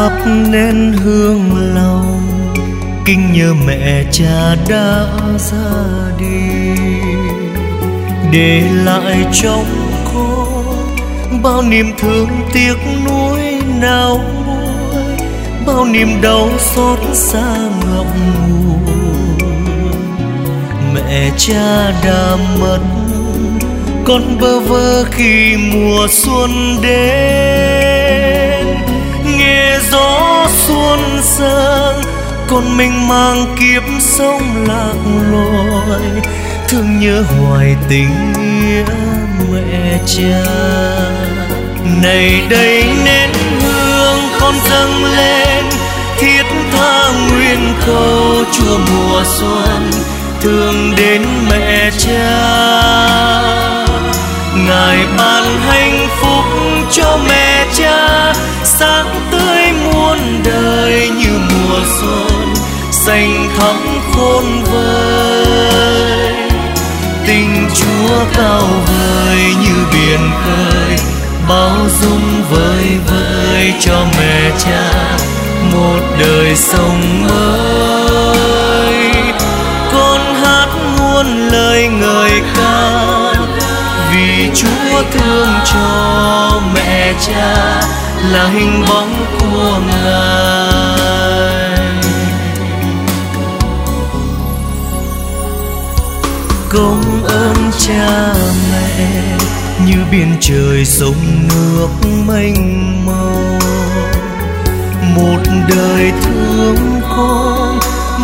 thắp nén hương lòng. Kinh nhớ mẹ cha đã ra đi, để lại trong con bao niềm thương tiếc nuối nào nguôi, bao niềm đau xót xa ngậm ngùi. Mẹ cha đã mất, con bơ vơ khi mùa xuân đến. Xuân còn con mình mang kiếp sống lạc loài thương nhớ hoài tình nghĩa mẹ cha. Này đây nén hương con dâng lên, thiết tha nguyên cầu chùa mùa xuân, thương đến mẹ cha. Bao dung vơi vơi cho mẹ cha một đời sống mới. Con hát muôn lời ngợi ca vì chúa thương cho mẹ cha là hình bóng của ngài. Biên biển trời sông nước mênh mông. Một đời thương con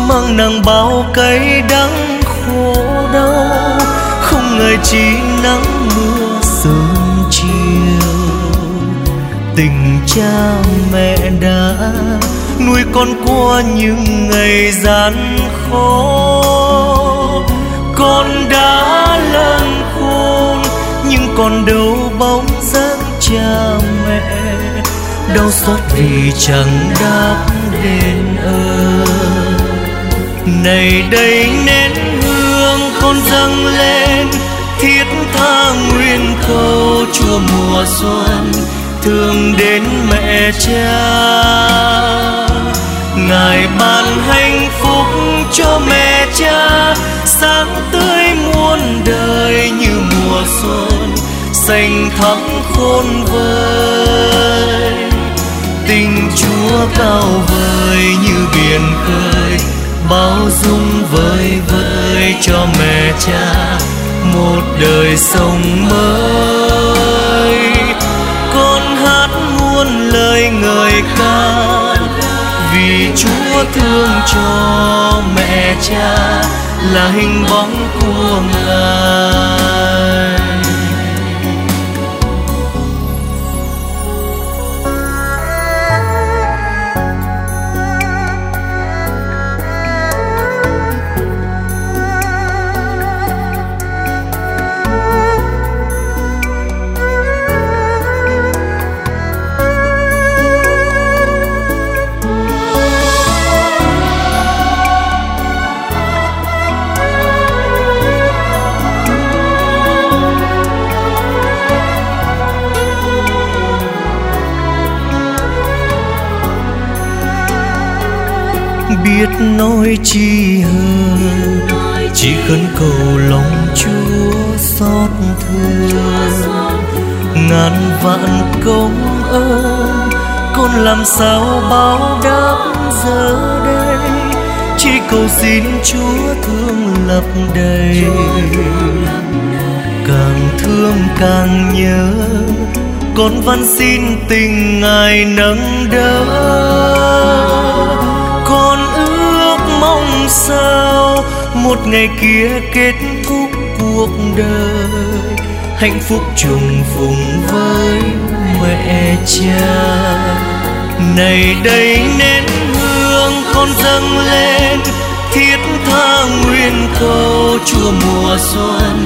mang nặng bao cay đắng khổ đau. Không ngờ chỉ nắng mưa sớm chiều. Tình cha mẹ đã nuôi con qua những ngày gian khó con đã lớn còn đâu bóng dáng cha mẹ, đau xót vì chẳng đáp đền ơn. Này đây nén hương con dâng lên, thiết tha nguyên cầu chùa mùa xuân thương đến mẹ cha. Ngài ban hay xanh thắm khôn vời. Tình chúa cao vời như biển khơi, bao dung vơi vơi cho mẹ cha, một đời sống mới. Con hát muôn lời ngợi ca vì chúa thương cho mẹ cha, là hình bóng của ngài. Biết nói chi hơn, chỉ khấn cầu lòng chúa xót thương. Ngàn vạn công ơn, con làm sao báo đáp giờ đây? Chỉ cầu xin chúa thương lập đầy. Càng thương càng nhớ, con van xin tình ngài nâng đỡ sao một ngày kia kết thúc cuộc đời? Hạnh phúc trùng phùng với mẹ cha. Này đây nén hương con dâng lên, thiết tha nguyên câu chùa mùa xuân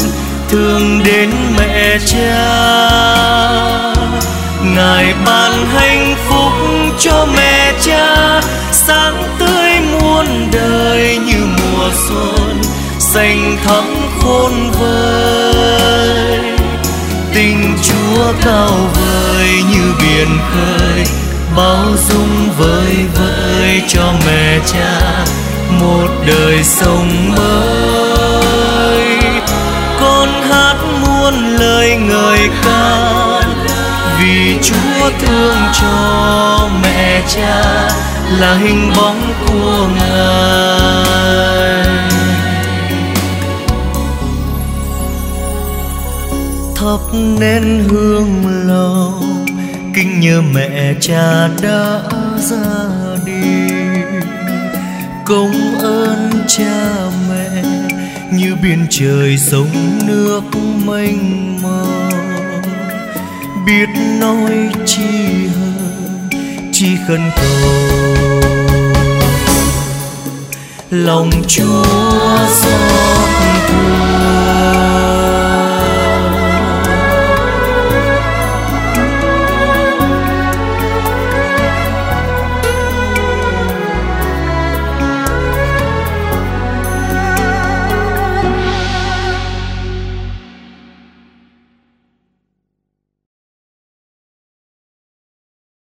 thương đến mẹ cha. Ngài ban hạnh phúc vời khơi bao dung vơi vơi cho mẹ cha, một đời sống mới. Con hát muôn lời ngợi ca, vì chúa thương cho mẹ cha, là hình bóng của ngài. Thắp nén hương lòng kính nhớ mẹ cha đã ra đi. Công ơn cha mẹ như biển trời sông nước mênh mông. Biết nói chi hơn, chi khẩn cầu. Lòng chúa gió